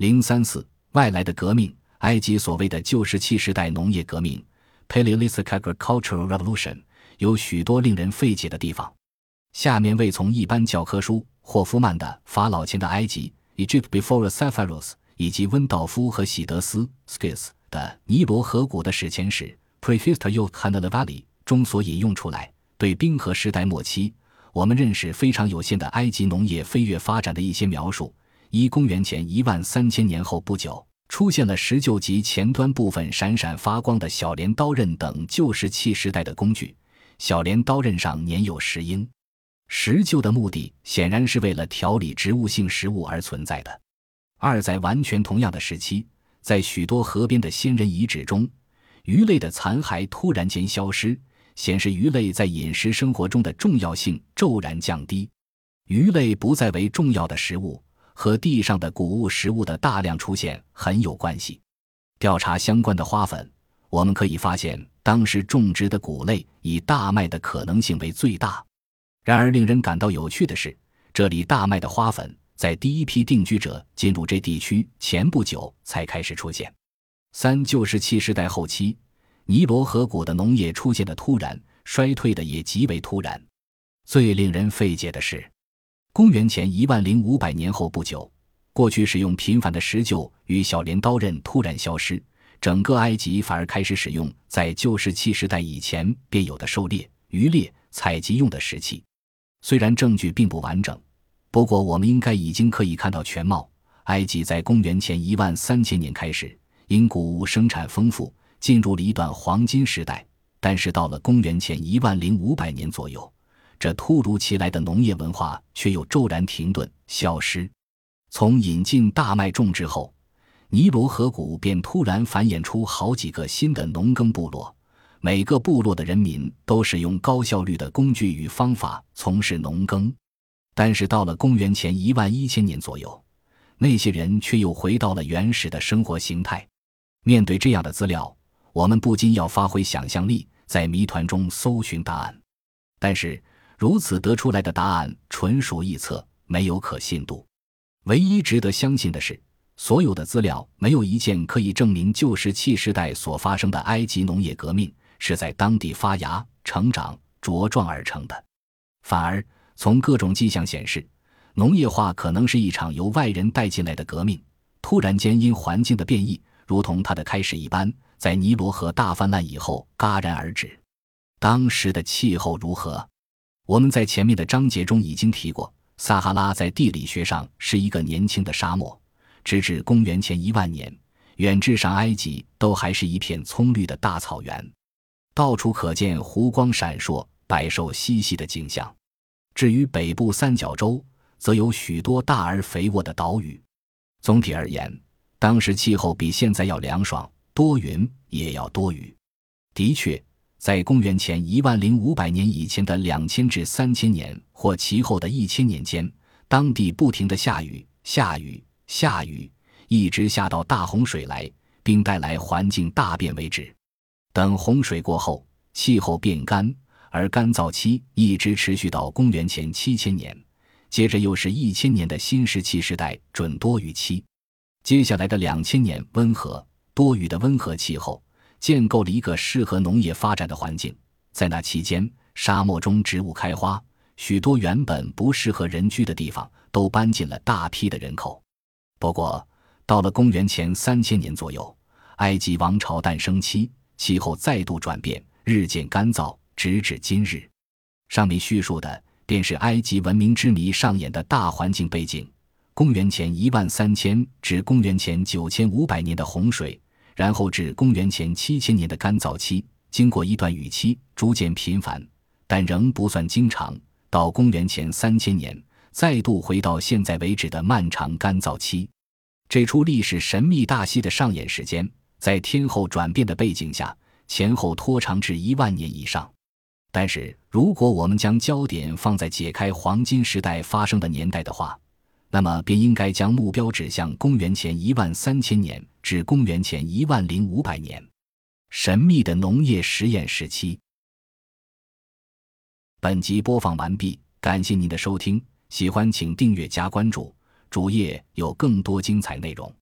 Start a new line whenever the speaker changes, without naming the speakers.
零三四外来的革命，埃及所谓的旧石器时代农业革命 （Paleolithic Agricultural Revolution） 有许多令人费解的地方。下面为从一般教科书霍夫曼的《法老前的埃及》（Egypt Before the Pharaohs） 以及温道夫和喜德斯 （Skis） 的《尼罗河谷的史前史》（Prehistory of the Nile Valley） 中所引用出来，对冰河时代末期。我们认识非常有限的埃及农业飞跃发展的一些描述：一、公元前一万三千年后不久，出现了石臼及前端部分闪闪发光的小镰刀刃等旧石器时代的工具。小镰刀刃上粘有石英。石臼的目的显然是为了调理植物性食物而存在的。二、在完全同样的时期，在许多河边的先人遗址中，鱼类的残骸突然间消失。显示鱼类在饮食生活中的重要性骤然降低，鱼类不再为重要的食物，和地上的谷物食物的大量出现很有关系。调查相关的花粉，我们可以发现，当时种植的谷类以大麦的可能性为最大。然而，令人感到有趣的是，这里大麦的花粉在第一批定居者进入这地区前不久才开始出现。三旧石器时代后期。尼罗河谷的农业出现的突然，衰退的也极为突然。最令人费解的是，公元前一万零五百年后不久，过去使用频繁的石臼与小镰刀刃突然消失，整个埃及反而开始使用在旧石器时代以前便有的狩猎、渔猎、采集用的石器。虽然证据并不完整，不过我们应该已经可以看到全貌。埃及在公元前一万三千年开始，因谷物生产丰富。进入了一段黄金时代，但是到了公元前一万零五百年左右，这突如其来的农业文化却又骤然停顿消失。从引进大麦种植后，尼罗河谷便突然繁衍出好几个新的农耕部落，每个部落的人民都使用高效率的工具与方法从事农耕。但是到了公元前一万一千年左右，那些人却又回到了原始的生活形态。面对这样的资料。我们不禁要发挥想象力，在谜团中搜寻答案。但是，如此得出来的答案纯属臆测，没有可信度。唯一值得相信的是，所有的资料没有一件可以证明旧石器时代所发生的埃及农业革命是在当地发芽、成长、茁壮而成的。反而，从各种迹象显示，农业化可能是一场由外人带进来的革命，突然间因环境的变异，如同它的开始一般。在尼罗河大泛滥以后戛然而止。当时的气候如何？我们在前面的章节中已经提过，撒哈拉在地理学上是一个年轻的沙漠。直至公元前一万年，远至上埃及都还是一片葱绿的大草原，到处可见湖光闪烁、百兽嬉戏的景象。至于北部三角洲，则有许多大而肥沃的岛屿。总体而言，当时气候比现在要凉爽。多云也要多雨。的确，在公元前一万零五百年以前的两千至三千年，或其后的一千年间，当地不停的下雨、下雨、下雨，一直下到大洪水来，并带来环境大变为止。等洪水过后，气候变干，而干燥期一直持续到公元前七千年，接着又是一千年的新石器时代准多雨期，接下来的两千年温和。多雨的温和气候建构了一个适合农业发展的环境。在那期间，沙漠中植物开花，许多原本不适合人居的地方都搬进了大批的人口。不过，到了公元前三千年左右，埃及王朝诞生期，气候再度转变，日渐干燥，直至今日。上面叙述的便是埃及文明之谜上演的大环境背景：公元前一万三千至公元前九千五百年的洪水。然后至公元前七千年的干燥期，经过一段雨期，逐渐频繁，但仍不算经常。到公元前三千年，再度回到现在为止的漫长干燥期。这出历史神秘大戏的上演时间，在天候转变的背景下，前后拖长至一万年以上。但是，如果我们将焦点放在解开黄金时代发生的年代的话，那么便应该将目标指向公元前一万三千年至公元前一万零五百年，神秘的农业实验时期。本集播放完毕，感谢您的收听，喜欢请订阅加关注，主页有更多精彩内容。